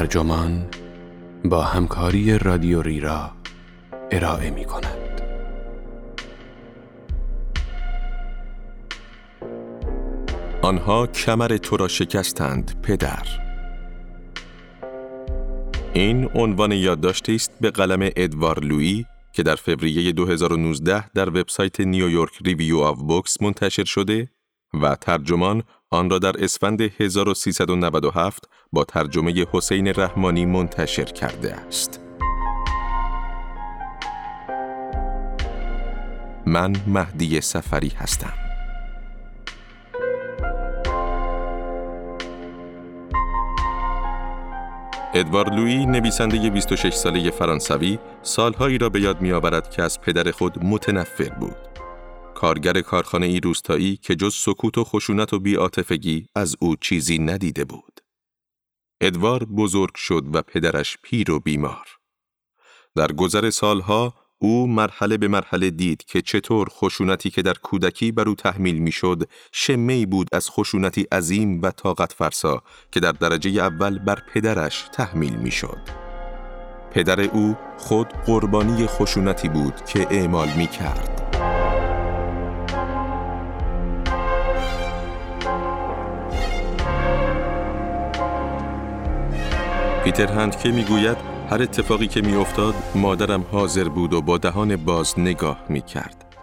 ترجمان با همکاری رادیو ریرا ارائه می کند. آنها کمر تو را شکستند پدر این عنوان یادداشتی است به قلم ادوار لویی که در فوریه 2019 در وبسایت نیویورک ریویو آف بوکس منتشر شده و ترجمان آن را در اسفند 1397 با ترجمه حسین رحمانی منتشر کرده است. من مهدی سفری هستم. ادوار لویی نویسنده 26 ساله فرانسوی سالهایی را به یاد میآورد که از پدر خود متنفر بود. کارگر کارخانه ای روستایی که جز سکوت و خشونت و بیاتفگی از او چیزی ندیده بود. ادوار بزرگ شد و پدرش پیر و بیمار. در گذر سالها او مرحله به مرحله دید که چطور خشونتی که در کودکی بر او تحمیل می‌شد شمه بود از خشونتی عظیم و طاقت فرسا که در درجه اول بر پدرش تحمیل می‌شد. پدر او خود قربانی خشونتی بود که اعمال می کرد. پیتر هندکه می‌گوید هر اتفاقی که میافتاد مادرم حاضر بود و با دهان باز نگاه می کرد.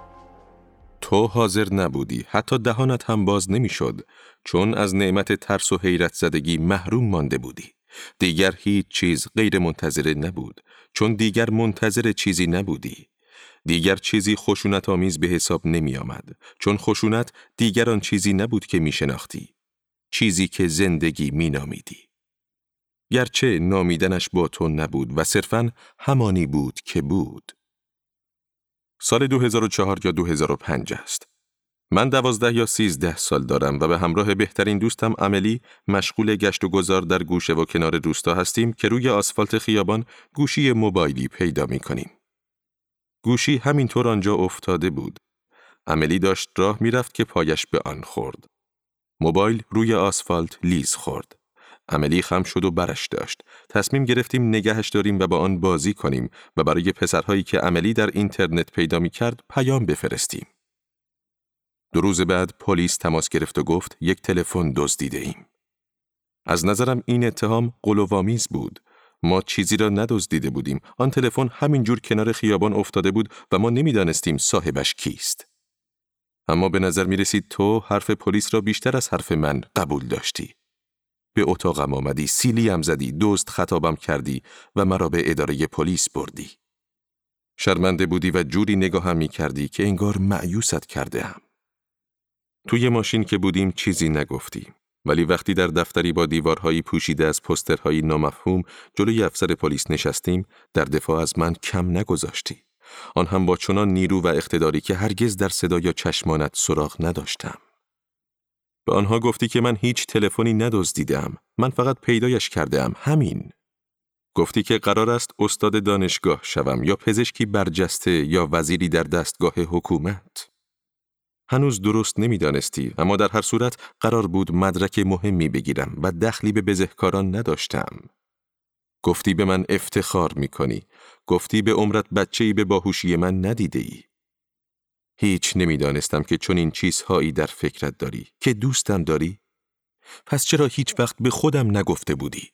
تو حاضر نبودی حتی دهانت هم باز نمی‌شد چون از نعمت ترس و حیرت زدگی محروم مانده بودی. دیگر هیچ چیز غیر منتظره نبود چون دیگر منتظر چیزی نبودی. دیگر چیزی خشونت آمیز به حساب نمی آمد چون خشونت دیگر آن چیزی نبود که می شناختی. چیزی که زندگی می نامیدی. گرچه نامیدنش با تو نبود و صرفاً همانی بود که بود. سال 2004 یا 2005 است. من دوازده یا سیزده سال دارم و به همراه بهترین دوستم عملی مشغول گشت و گذار در گوشه و کنار روستا هستیم که روی آسفالت خیابان گوشی موبایلی پیدا می کنیم. گوشی همینطور آنجا افتاده بود. عملی داشت راه می‌رفت که پایش به آن خورد. موبایل روی آسفالت لیز خورد. عملی خم شد و برش داشت. تصمیم گرفتیم نگهش داریم و با آن بازی کنیم و برای پسرهایی که عملی در اینترنت پیدا می کرد پیام بفرستیم. دو روز بعد پلیس تماس گرفت و گفت یک تلفن دزدیده ایم. از نظرم این اتهام قلوامیز بود. ما چیزی را ندزدیده بودیم. آن تلفن همینجور کنار خیابان افتاده بود و ما نمی‌دانستیم صاحبش کیست. اما به نظر می رسید تو حرف پلیس را بیشتر از حرف من قبول داشتی. به اتاقم آمدی، سیلیم زدی، دوست خطابم کردی و مرا به اداره پلیس بردی. شرمنده بودی و جوری نگاهم می کردی که انگار معیوست کرده هم. توی ماشین که بودیم چیزی نگفتی. ولی وقتی در دفتری با دیوارهایی پوشیده از پسترهایی نامفهوم جلوی افسر پلیس نشستیم در دفاع از من کم نگذاشتی. آن هم با چنان نیرو و اقتداری که هرگز در صدا یا چشمانت سراغ نداشتم. به آنها گفتی که من هیچ تلفنی ندزدیدم. من فقط پیدایش کردم. همین. گفتی که قرار است استاد دانشگاه شوم یا پزشکی برجسته یا وزیری در دستگاه حکومت. هنوز درست نمی‌دانستی اما در هر صورت قرار بود مدرک مهمی بگیرم و دخلی به بزهکاران نداشتم. گفتی به من افتخار می کنی. گفتی به عمرت بچه‌ای به باهوشی من ندیده ای. هیچ نمی‌دانستم که چون این چیزهایی در فکرت داری که دوستم داری؟ پس چرا هیچ وقت به خودم نگفته بودی؟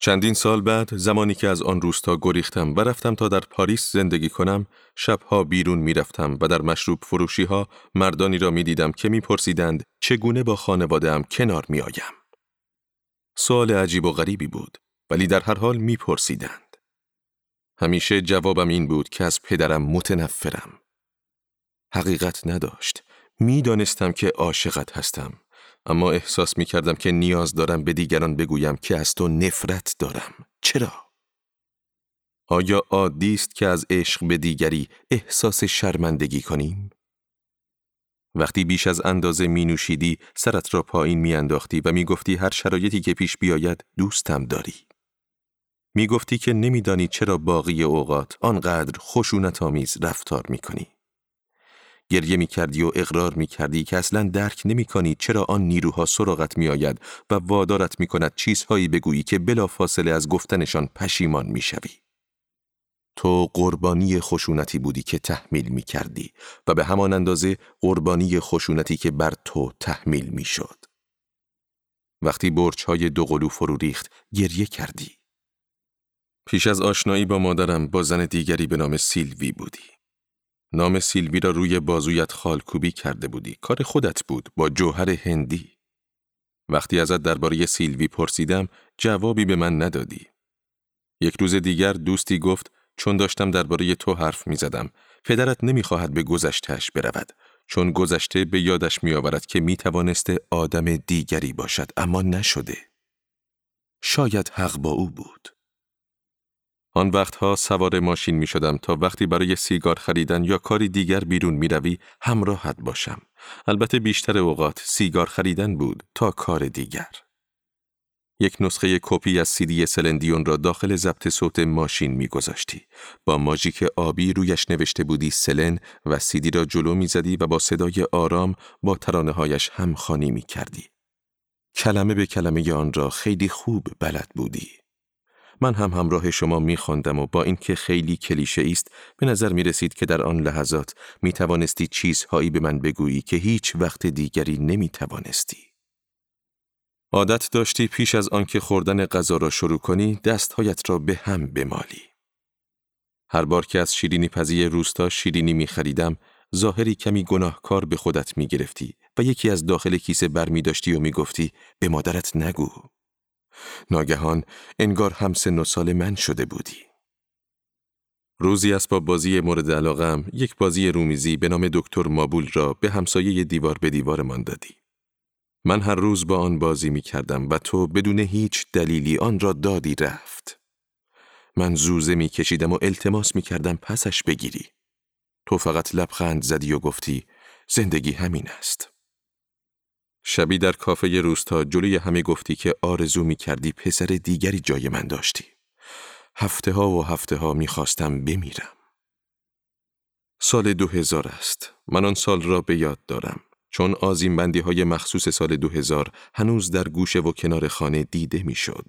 چندین سال بعد زمانی که از آن روستا گریختم و رفتم تا در پاریس زندگی کنم شبها بیرون می‌رفتم و در مشروب فروشی ها مردانی را می‌دیدم که میپرسیدند چگونه با خانوادهام کنار میآیم. سوال عجیب و غریبی بود ولی در هر حال میپرسیدند. همیشه جوابم این بود که از پدرم متنفرم. حقیقت نداشت. می‌دانستم که عاشقت هستم. اما احساس می کردم که نیاز دارم به دیگران بگویم که از تو نفرت دارم. چرا؟ آیا عادی است که از عشق به دیگری احساس شرمندگی کنیم؟ وقتی بیش از اندازه می نوشیدی سرت را پایین می انداختی و می گفتی هر شرایطی که پیش بیاید دوستم داری. می گفتی که نمیدانی چرا باقی اوقات آنقدر خشونت آمیز رفتار می کنی. گریه می کردی و اقرار می کردی که اصلا درک نمی کنی چرا آن نیروها سراغت می آید و وادارت می کند چیزهایی بگویی که بلا فاصله از گفتنشان پشیمان می شوی. تو قربانی خشونتی بودی که تحمیل می کردی و به همان اندازه قربانی خشونتی که بر تو تحمیل می شد. وقتی برچ های دوقلو فرو ریخت گریه کردی. پیش از آشنایی با مادرم با زن دیگری به نام سیلوی بودی. نام سیلوی را روی بازویت خالکوبی کرده بودی. کار خودت بود با جوهر هندی. وقتی ازت درباره سیلوی پرسیدم جوابی به من ندادی. یک روز دیگر دوستی گفت چون داشتم درباره تو حرف می زدم. پدرت نمی‌خواهد به گذشتهش برود. چون گذشته به یادش میآورد که می توانسته آدم دیگری باشد اما نشده. شاید حق با او بود. آن وقتها سوار ماشین می شدم تا وقتی برای سیگار خریدن یا کاری دیگر بیرون می روی همراهت باشم. البته بیشتر اوقات سیگار خریدن بود تا کار دیگر. یک نسخه کپی از سیدی سلندیون را داخل ضبط صوت ماشین می گذاشتی. با ماژیک آبی رویش نوشته بودی سلن و سیدی را جلو می زدی و با صدای آرام با ترانه هایش همخانی می کردی. کلمه به کلمه آن را خیلی خوب بلد بودی. من هم همراه شما می خوندم و با اینکه خیلی کلیشه است به نظر می رسید که در آن لحظات می توانستی چیزهایی به من بگویی که هیچ وقت دیگری نمی توانستی. عادت داشتی پیش از آنکه خوردن غذا را شروع کنی دستهایت را به هم بمالی. هر بار که از شیرینی پزی روستا شیرینی می خریدم ظاهری کمی گناهکار به خودت می گرفتی و یکی از داخل کیسه بر می داشتی و می گفتی به مادرت نگو. ناگهان انگار هم سن و سال من شده بودی. روزی اسباب بازی مورد علاقم یک بازی رومیزی به نام دکتر مابول را به همسایه دیوار به دیوار من دادی. من هر روز با آن بازی می کردم و تو بدون هیچ دلیلی آن را دادی رفت. من زوزه می کشیدم و التماس می کردم پسش بگیری. تو فقط لبخند زدی و گفتی زندگی همین است. شبی در کافه روستا جلوی همه گفتی که آرزو می کردی پسر دیگری جای من داشتی. هفته ها و هفته ها می خواستم بمیرم. سال دو هزار است. من آن سال را به یاد دارم. چون آزیم بندی های مخصوص سال 2000 هنوز در گوشه و کنار خانه دیده می‌شد.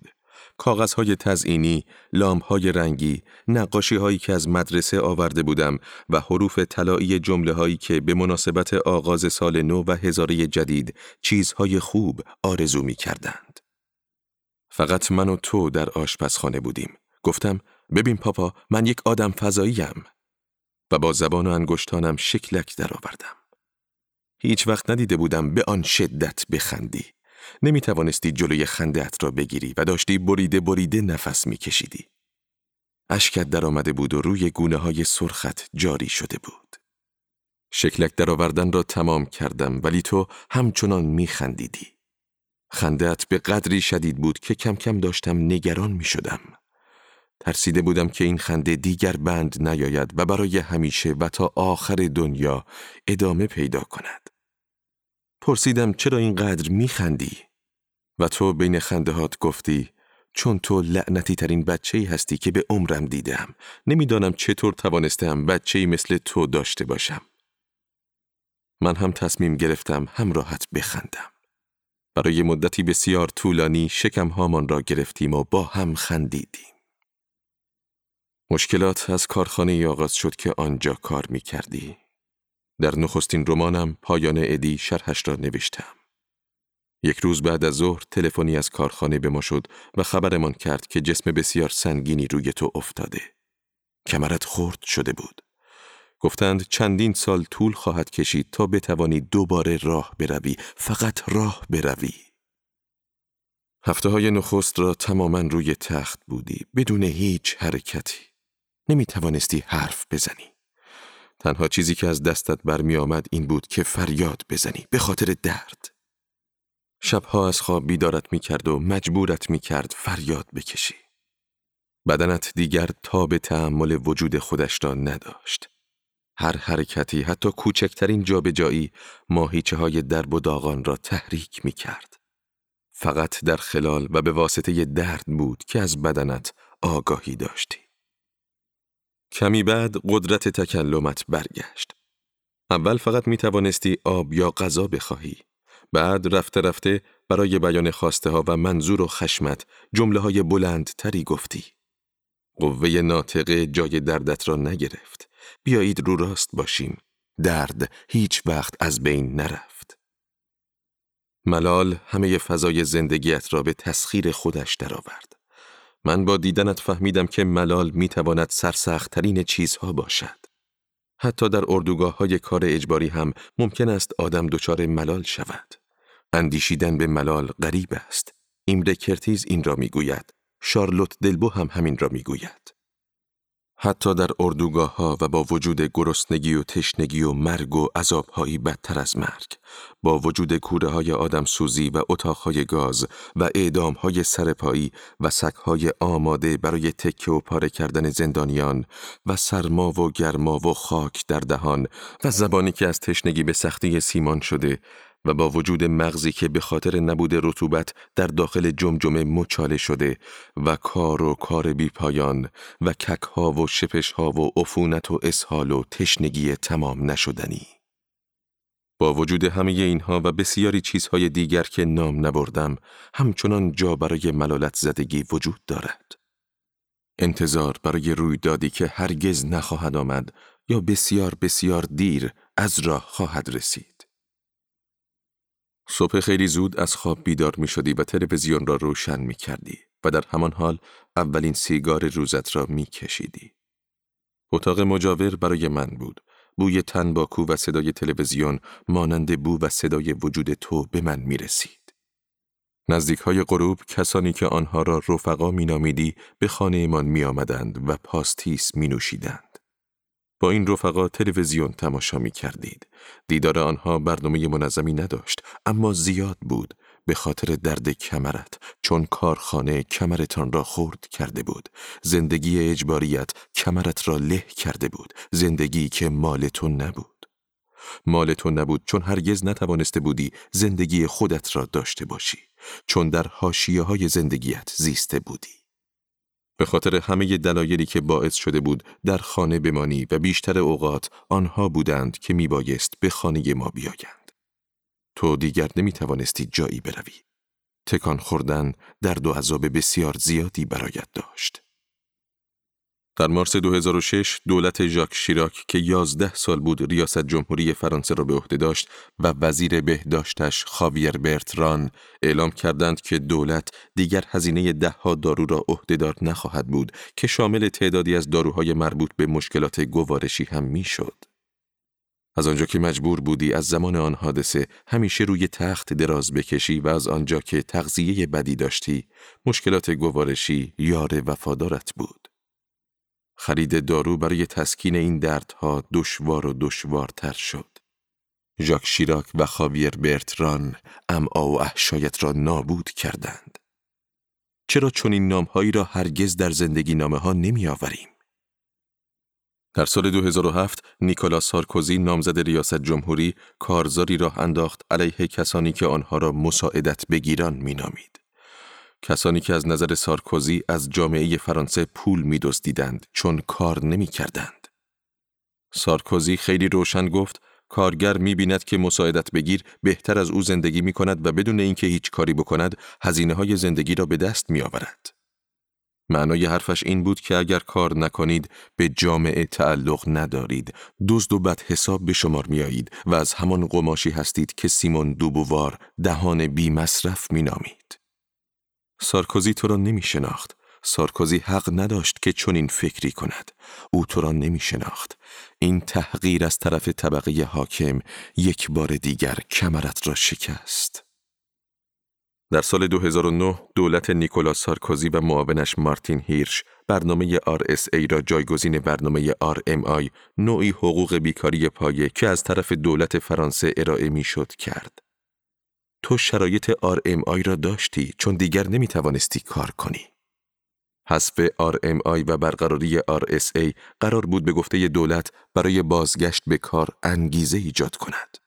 کاغذ های تزئینی، لامپ های رنگی، نقاشی هایی که از مدرسه آورده بودم و حروف طلایی جمله هایی که به مناسبت آغاز سال نو و هزاره جدید چیزهای خوب آرزو می کردند. فقط من و تو در آشپزخانه بودیم. گفتم ببین پاپا من یک آدم فضاییم و با زبان و انگشتانم شکلک درآوردم. هیچ وقت ندیده بودم به آن شدت بخندی. نمی توانستی جلوی خندت را بگیری و داشتی بریده بریده نفس می کشیدی. اشکت در آمده بود و روی گونه های سرخت جاری شده بود. شکلک درآوردن را تمام کردم ولی تو همچنان می خندیدی. خندت به قدری شدید بود که کم کم داشتم نگران می شدم. ترسیده بودم که این خنده دیگر بند نیاید و برای همیشه و تا آخر دنیا ادامه پیدا کند. پرسیدم چرا اینقدر میخندی؟ و تو بین خندهات گفتی چون تو لعنتی ترین بچه هستی که به عمرم دیدم نمی‌دانم چطور توانستم بچه مثل تو داشته باشم. من هم تصمیم گرفتم همراحت بخندم. برای مدتی بسیار طولانی شکم هامان را گرفتیم و با هم خندیدیم. مشکلات از کارخانه آغاز شد که آنجا کار می کردی. در نخستین رمانم پایان ادی شرحش را نوشتم. یک روز بعد از ظهر تلفنی از کارخانه به ما شد و خبرمان کرد که جسم بسیار سنگینی روی تو افتاده. کمرت خورد شده بود. گفتند چندین سال طول خواهد کشید تا بتوانی دوباره راه بروی، فقط راه بروی. هفته های نخست را تماما روی تخت بودی بدون هیچ حرکتی. نمی توانستی حرف بزنی. تنها چیزی که از دستت برمی آمد این بود که فریاد بزنی به خاطر درد. شبها از خواب بیدارت می کرد و مجبورت می کرد فریاد بکشی. بدنت دیگر تاب تحمل وجود خودش را نداشت. هر حرکتی حتی کوچکترین جابجایی ماهیچه های درب و داغان را تحریک می کرد. فقط در خلال و به واسطه درد بود که از بدنت آگاهی داشتی. کمی بعد قدرت تکلمت برگشت. اول فقط می توانستی آب یا غذا بخواهی. بعد رفته رفته برای بیان خواسته ها و منظور و خشمت جمله های بلند تری گفتی. قوه ناطقه جای دردت را نگرفت. بیایید رو راست باشیم. درد هیچ وقت از بین نرفت. ملال همه فضای زندگیت را به تسخیر خودش درآورد. من با دیدنت فهمیدم که ملال می‌تواند سرسختترین چیزها باشد. حتی در اردوگاه های کار اجباری هم ممکن است آدم دچار ملال شود. اندیشیدن به ملال غریب است. ایمره کرتیز این را می‌گوید. شارلوت دلبو هم همین را می‌گوید. حتی در اردوگاه ها و با وجود گرسنگی و تشنگی و مرگ و عذابهایی بدتر از مرگ با وجود کوره های آدم سوزی و اتاقهای گاز و اعدام های سرپایی و های آماده برای تکه و پاره کردن زندانیان و سرما و گرما و خاک در دهان و زبانی که از تشنگی به سختی سیمان شده و با وجود مغزی که به خاطر نبود رطوبت در داخل جمجمه مچاله شده و کار و کار بی پایان و ککها و شپشها و عفونت و اسهال و تشنگی تمام نشدنی. با وجود همه اینها و بسیاری چیزهای دیگر که نام نبردم همچنان جا برای ملالت زدگی وجود دارد. انتظار برای رویدادی که هرگز نخواهد آمد یا بسیار بسیار دیر از راه خواهد رسید. صبح خیلی زود از خواب بیدار می شدی و تلویزیون را روشن می کردی و در همان حال اولین سیگار روزت را می کشیدی. اتاق مجاور برای من بود. بوی تنباکو و صدای تلویزیون مانند بو و صدای وجود تو به من می رسید. نزدیک های غروب کسانی که آنها را رفقا می نامیدی به خانه می آمدند و پاستیس می نوشیدند. با این رفقا تلویزیون تماشا می کردید. دیدار آنها برنامه منظمی نداشت اما زیاد بود. به خاطر درد کمرت چون کارخانه کمرتان را خورد کرده بود. زندگی اجباریت کمرت را له کرده بود. زندگی که مال تو نبود. مال تو نبود چون هرگز نتوانسته بودی زندگی خودت را داشته باشی. چون در حاشیه های زندگیت زیسته بودی. به خاطر همه دلایلی که باعث شده بود در خانه بمانی و بیشتر اوقات آنها بودند که میبایست به خانه ما بیایند. تو دیگر نمی توانستی جایی بروی. تکان خوردن درد و عذاب بسیار زیادی برایت داشت. در مارس 2006 دولت ژاک شیراک که 11 سال بود ریاست جمهوری فرانسه را به عهده داشت و وزیر بهداشتش خاویر برتران اعلام کردند که دولت دیگر هزینه دهها دارو را عهدهدار نخواهد بود که شامل تعدادی از داروهای مربوط به مشکلات گوارشی هم می‌شد. از آنجا که مجبور بودی از زمان آن حادثه همیشه روی تخت دراز بکشی و از آنجا که تغذیه بدی داشتی مشکلات گوارشی یار وفادارت بود. خرید دارو برای تسکین این دردها دشوار و دشوارتر شد. ژاک شیراک و خاویر برتران امعا و احشایت را نابود کردند. چرا چون این نامهایی را هرگز در زندگی نامه ها نمی آوریم؟ در سال 2007 نیکولا سارکوزی نامزد ریاست جمهوری کارزاری راه انداخت علیه کسانی که آنها را مساعدت بگیران می نامید. کسانی که از نظر سارکوزی از جامعه فرانسه پول می دزدیدند چون کار نمی کردند. سارکوزی خیلی روشن گفت کارگر می بیند که مساعدت بگیر بهتر از او زندگی می کند و بدون اینکه هیچ کاری بکند هزینه های زندگی را به دست می آورد. معنای حرفش این بود که اگر کار نکنید به جامعه تعلق ندارید دزد و بد حساب به شمار میایید و از همان قماشی هستید که سیمون دوبووار دهان بی مصرف می نامید. سارکوزی تو را نمی شناخت. سارکوزی حق نداشت که چنین فکری کند. او تو را نمی شناخت. این تحقیر از طرف طبقه حاکم یک بار دیگر کمرت را شکست. در سال 2009 دولت نیکولاس سارکوزی و معاونش مارتین هیرش برنامه RSA را جایگزین برنامه RMI نوعی حقوق بیکاری پایه که از طرف دولت فرانسه ارائه می‌شد کرد. تو شرایط RMI را داشتی چون دیگر نمی توانستی کار کنی. حذف RMI و برقراری RSA قرار بود به گفته دولت برای بازگشت به کار انگیزه ایجاد کند.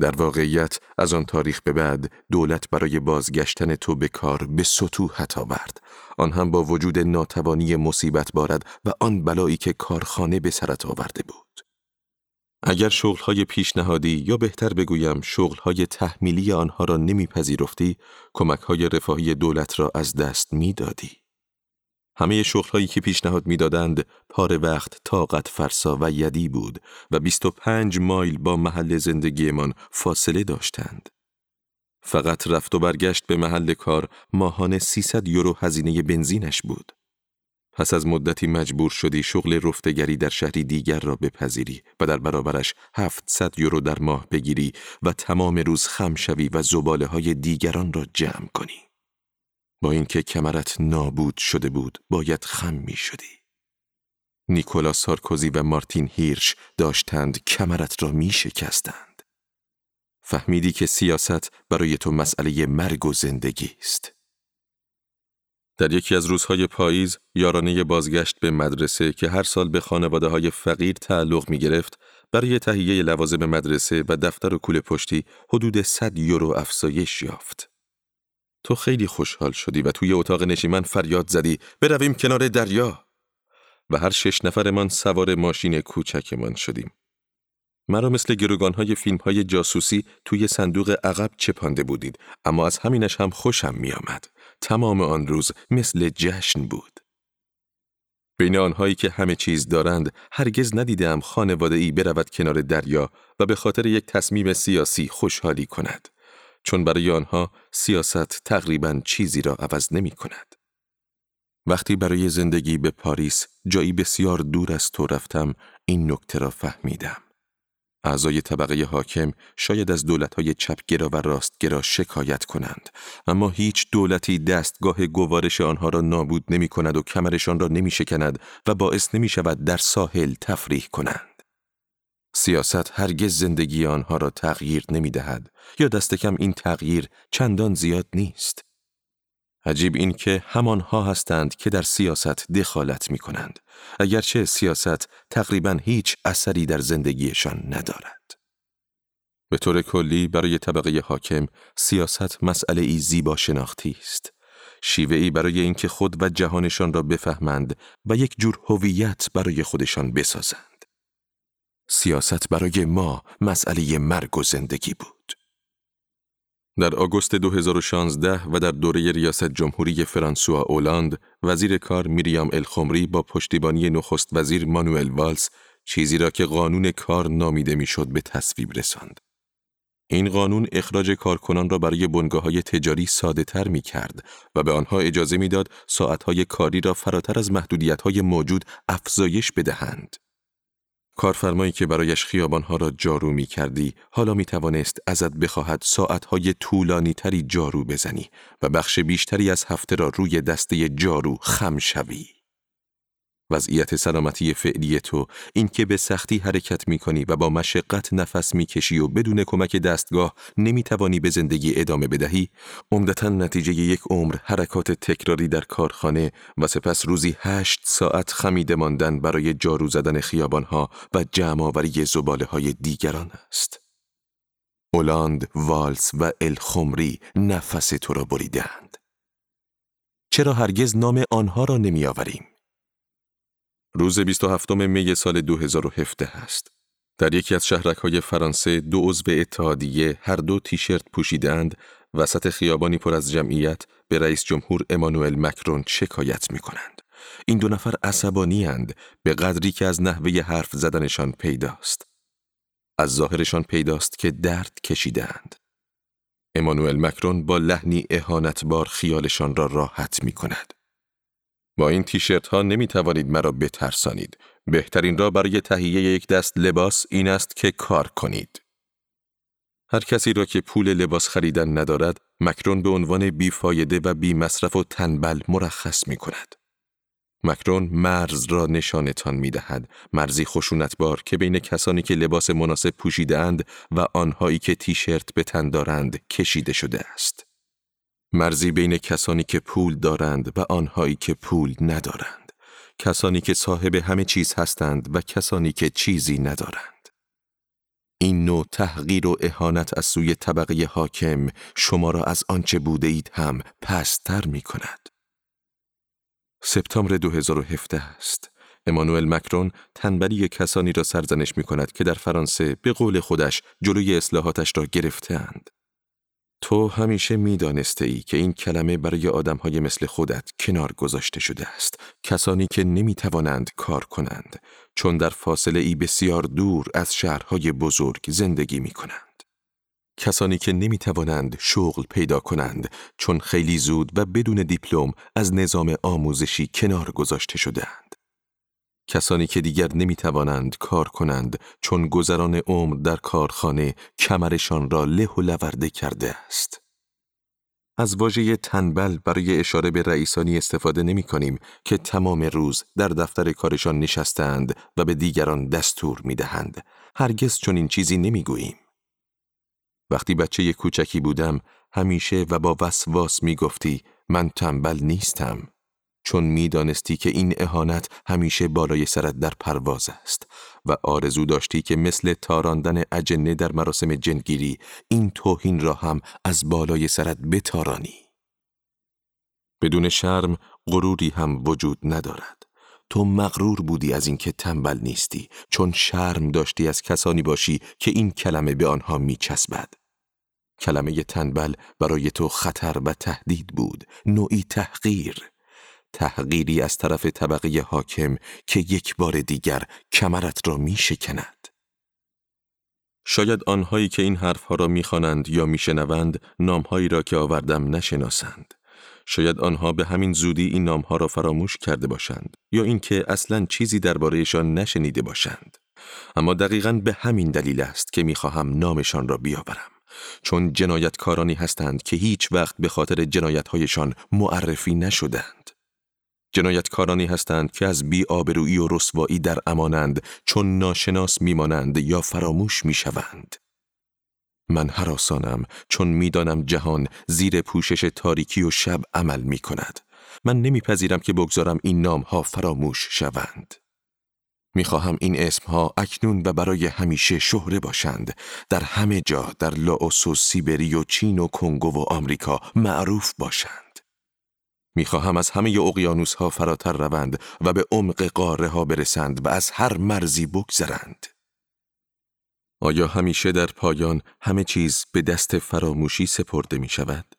در واقعیت از آن تاریخ به بعد دولت برای بازگشتن تو به کار به سطوحت آورد آن هم با وجود ناتوانی مصیبت بارد و آن بلایی که کارخانه به سرت آورده بود اگر شغلهای پیشنهادی یا بهتر بگویم شغلهای تحمیلی آنها را نمیپذیرفتی، کمکهای رفاهی دولت را از دست می‌دادی. همه شغلهایی که پیشنهاد می‌دادند پار وقت طاقت فرسا و یدی بود و 25 مایل با محل زندگیمان فاصله داشتند. فقط رفت و برگشت به محل کار ماهانه 300 یورو هزینه بنزینش بود. پس از مدتی مجبور شدی شغل رفتگری در شهری دیگر را بپذیری و در برابرش 700 یورو در ماه بگیری و تمام روز خم شوی و زباله های دیگران را جمع کنی. با اینکه کمرت نابود شده بود باید خم می شدی. نیکولا سارکوزی و مارتین هیرش داشتند کمرت را می شکستند. فهمیدی که سیاست برای تو مسئله مرگ و زندگی است. در یکی از روزهای پاییز یارانه بازگشت به مدرسه که هر سال به خانواده های فقیر تعلق می گرفت برای تهیه لوازم مدرسه و دفتر و کول پشتی حدود 100 یورو افزایش یافت. تو خیلی خوشحال شدی و توی اتاق نشیمن فریاد زدی برویم کنار دریا و هر شش نفرمان سوار ماشین کوچکمان شدیم. مرا مثل گروگانهای فیلم های جاسوسی توی صندوق عقب چپانده بودید اما از همینش هم خوشم می آمد. تمام آن روز مثل جشن بود. بین آنهایی که همه چیز دارند هرگز ندیدم خانواده ای برود کنار دریا و به خاطر یک تصمیم سیاسی خوشحالی کند. چون برای آنها سیاست تقریبا چیزی را عوض نمی کند. وقتی برای زندگی به پاریس جایی بسیار دور از تو رفتم این نکته را فهمیدم. اعضای طبقه حاکم شاید از دولتهای چپگرا و راستگرا شکایت کنند اما هیچ دولتی دستگاه گوارش آنها را نابود نمی کند و کمرشان را نمی شکند و باعث نمی شود در ساحل تفریح کنند. سیاست هرگز زندگی آنها را تغییر نمی دهد یا دست کم این تغییر چندان زیاد نیست. عجیب این که همانها هستند که در سیاست دخالت می کنند اگرچه سیاست تقریبا هیچ اثری در زندگیشان ندارد. به طور کلی برای طبقه حاکم سیاست مسئله ای زیبا شناختی است. شیوه ای برای اینکه خود و جهانشان را بفهمند و یک جور هویت برای خودشان بسازند. سیاست برای ما مسئله مرگ و زندگی بود. در آگوست 2016 و در دوره ریاست جمهوری فرانسوا اولاند، وزیر کار میریام الخمری با پشتیبانی نخست وزیر مانوئل والس چیزی را که قانون کار نامیده می‌شد به تصویب رساند. این قانون اخراج کارکنان را برای بنگاه های تجاری ساده تر می کرد و به آنها اجازه می‌داد ساعتهای کاری را فراتر از محدودیت های موجود افزایش بدهند. کارفرمایی که برایش خیابانها را جارو می کردی، حالا می توانست ازت بخواهد ساعتهای طولانی تری جارو بزنی و بخش بیشتری از هفته را روی دسته جارو خم شوی. وضعیت سلامتی فعلی تو این که به سختی حرکت می کنی و با مشقت نفس می کشی و بدون کمک دستگاه نمی توانی به زندگی ادامه بدهی عمدتا نتیجه یک عمر حرکات تکراری در کارخانه و سپس روزی هشت ساعت خمیده ماندن برای جارو زدن خیابانها و جمعآوری زباله های دیگران است. اولاند، والس و الخمری نفس تو را بریدند. چرا هرگز نام آنها را نمی آوریم؟ روز 27 می سال 2017 است. در یکی از شهرک های فرانسه دو عضو اتحادیه هر دو تیشرت پوشیدند وسط خیابانی پر از جمعیت به رئیس جمهور امانوئل مکرون شکایت می کنند. این دو نفر عصبانی اند به قدری که از نحوه حرف زدنشان پیداست. از ظاهرشان پیداست که درد کشیدند. امانوئل مکرون با لحنی اهانتبار خیالشان را راحت می کند. با این تیشرت ها نمی توانید مرا بترسانید. بهترین را برای تهیه یک دست لباس این است که کار کنید. هر کسی را که پول لباس خریدن ندارد، مکرون به عنوان بیفایده و بی مصرف و تنبل مرخص می کند. مکرون مرز را نشانتان می دهد، مرزی خشونتبار که بین کسانی که لباس مناسب پوشیده اند و آنهایی که تیشرت به تن دارند کشیده شده است. مرزی بین کسانی که پول دارند و آنهایی که پول ندارند. کسانی که صاحب همه چیز هستند و کسانی که چیزی ندارند. این نوع تحقیر و اهانت از سوی طبقه حاکم شما را از آنچه بوده اید هم پستر می کند. سپتامبر 2017 است. امانوئل مکرون تنبلی کسانی را سرزنش می کند که در فرانسه به قول خودش جلوی اصلاحاتش را گرفتهاند. تو همیشه می دانسته ای که این کلمه برای آدم های مثل خودت کنار گذاشته شده است. کسانی که نمی توانند کار کنند چون در فاصله ای بسیار دور از شهرهای بزرگ زندگی می کنند. کسانی که نمی توانند شغل پیدا کنند چون خیلی زود و بدون دیپلم از نظام آموزشی کنار گذاشته شدهاند. کسانی که دیگر نمی توانند کار کنند چون گذران عمر در کارخانه کمرشان را له و لورده کرده است. از واژه تنبل برای اشاره به رئیسانی استفاده نمی کنیم که تمام روز در دفتر کارشان نشستند و به دیگران دستور می دهند. هرگز چون این چیزی نمی گوییم. وقتی بچه کوچکی بودم همیشه و با وسواس می گفتی من تنبل نیستم. چون می‌دانستی که این اهانت همیشه بالای سرت در پرواز است و آرزو داشتی که مثل تاراندن اجنه در مراسم جنگیری این توهین را هم از بالای سرت بتارانی. بدون شرم غروری هم وجود ندارد. تو مغرور بودی از اینکه تنبل نیستی چون شرم داشتی از کسانی باشی که این کلمه به آنها میچسبد. کلمه تنبل برای تو خطر و تهدید بود، نوعی تحقیر. تحقیری از طرف طبقه حاکم که یک بار دیگر کمرت را می شکند. شاید آنهایی که این حرفها را می‌خوانند یا میشنوند نامهایی را که آوردم نشناسند. شاید آنها به همین زودی این نامها را فراموش کرده باشند یا اینکه اصلا چیزی دربارهشان نشنیده باشند. اما دقیقا به همین دلیل است که می‌خواهم نامشان را بیاورم. چون جنایتکارانی هستند که هیچ وقت به خاطر جنایتهایشان معرفی نشدند. جنایتکارانی هستند که از بی آبرویی و رسوایی در امانند چون ناشناس میمانند یا فراموش می‌شوند. من حراسانم چون می‌دانم جهان زیر پوشش تاریکی و شب عمل می کند. من نمیپذیرم که بگذارم این نام ها فراموش شوند. می‌خواهم این اسمها اکنون و برای همیشه شهره باشند در همه جا در لاوس و سیبری و چین و کنگو و آمریکا معروف باشند می‌خواهم از همه اقیانوس ها فراتر روند و به عمق قاره ها برسند و از هر مرزی بگذرند آیا همیشه در پایان همه چیز به دست فراموشی سپرده می شود؟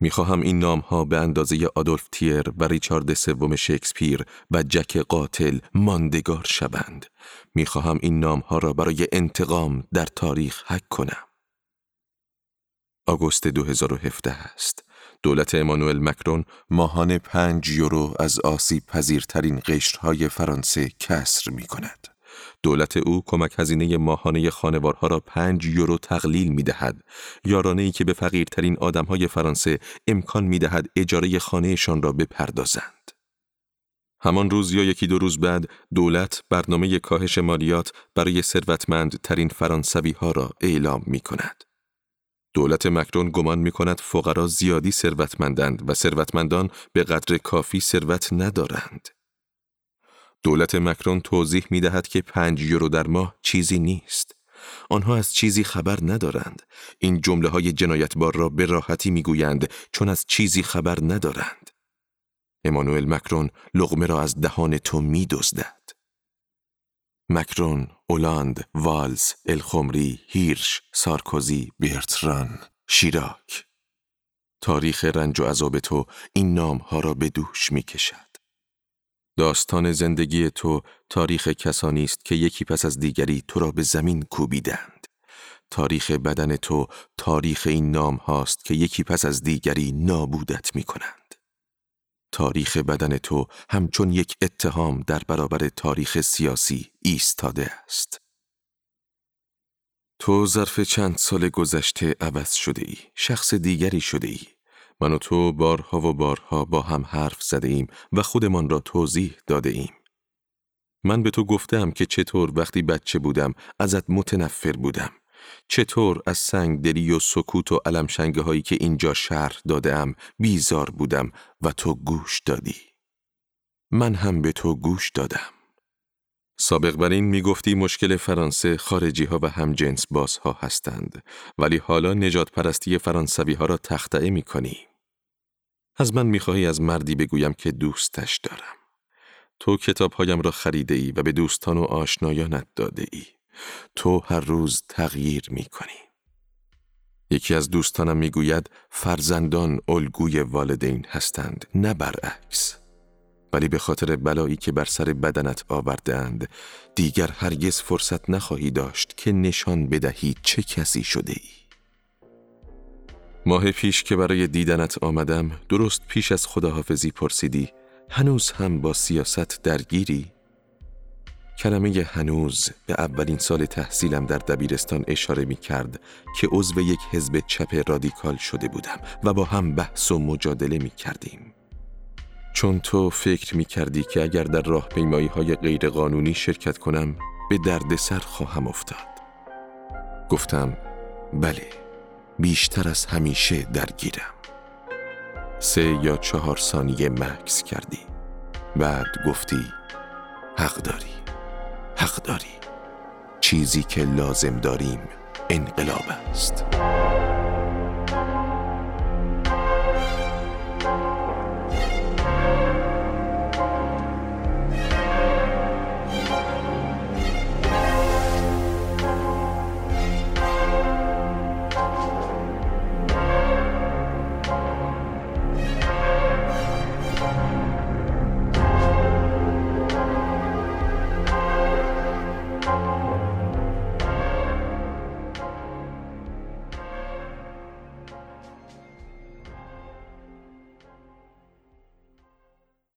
می‌خواهم این نام ها به اندازه آدولف تیر و ریچارد سوم شکسپیر و جک قاتل ماندگار شوند. می‌خواهم این نام ها را برای انتقام در تاریخ حک کنم. آگوست 2017 است. دولت امانوئل مکرون ماهانه پنج یورو از آسیب پذیرترین قشرهای فرانسه کسر می کند. دولت او کمک هزینه ماهانه خانوارها را پنج یورو تقلیل می دهد. یارانه ای که به فقیرترین آدمهای فرانسه امکان می دهد اجاره خانهشان را بپردازند. همان روز یا یکی دو روز بعد دولت برنامه کاهش مالیات برای ثروتمند ترین فرانسوی ها را اعلام می کند. دولت مکرون گمان می کند فقرا زیادی ثروتمندند و ثروتمندان به قدر کافی ثروت ندارند. دولت مکرون توضیح می دهد که پنج یورو در ماه چیزی نیست. آنها از چیزی خبر ندارند. این جمله های جنایتبار را به راحتی می گویند چون از چیزی خبر ندارند. امانوئل مکرون لغمه را از دهان تو می دزدد. مکرون، اولاند، والز، الخمری، هیرش، سارکوزی، برتران، شیراک. تاریخ رنج و عذاب تو این نام ها را به دوش می کشد. داستان زندگی تو تاریخ کسانی است که یکی پس از دیگری تو را به زمین کوبیدند. تاریخ بدن تو تاریخ این نام هاست که یکی پس از دیگری نابودت می کنند. تاریخ بدن تو همچون یک اتهام در برابر تاریخ سیاسی ایستاده است. تو ظرف چند سال گذشته عوض شده ای، شخص دیگری شده ای، من و تو بارها و بارها با هم حرف زده ایم و خودمان را توضیح داده ایم. من به تو گفتم که چطور وقتی بچه بودم ازت متنفر بودم. چطور از سنگ دلی و سکوت و علمشنگه هایی که اینجا شهر دادم بیزار بودم و تو گوش دادی. من هم به تو گوش دادم. سابق بر این می گفتی مشکل فرانسه خارجی ها و همجنس باز ها هستند ولی حالا نجات پرستی فرانسوی ها را تختعه می کنی. از من می‌خواهی از مردی بگویم که دوستش دارم. تو کتابهایم را خریده ای و به دوستان و آشنایانت داده ای. تو هر روز تغییر می کنی. یکی از دوستانم می‌گوید فرزندان الگوی والدین هستند نه برعکس ولی به خاطر بلایی که بر سر بدنت آوردند دیگر هرگز فرصت نخواهی داشت که نشان بدهی چه کسی شده ای ماه پیش که برای دیدنت آمدم درست پیش از خداحافظی پرسیدی هنوز هم با سیاست درگیری؟ کلمه هنوز به اولین سال تحصیلم در دبیرستان اشاره می کرد که عضو یک حزب چپ رادیکال شده بودم و با هم بحث و مجادله می کردیم. چون تو فکر می کردی که اگر در راه پیمایی های غیرقانونی شرکت کنم به دردسر خواهم افتاد. گفتم بله بیشتر از همیشه درگیرم. سه یا چهار ثانیه مکس کردی بعد گفتی حق داری حق داری چیزی که لازم داریم انقلاب است.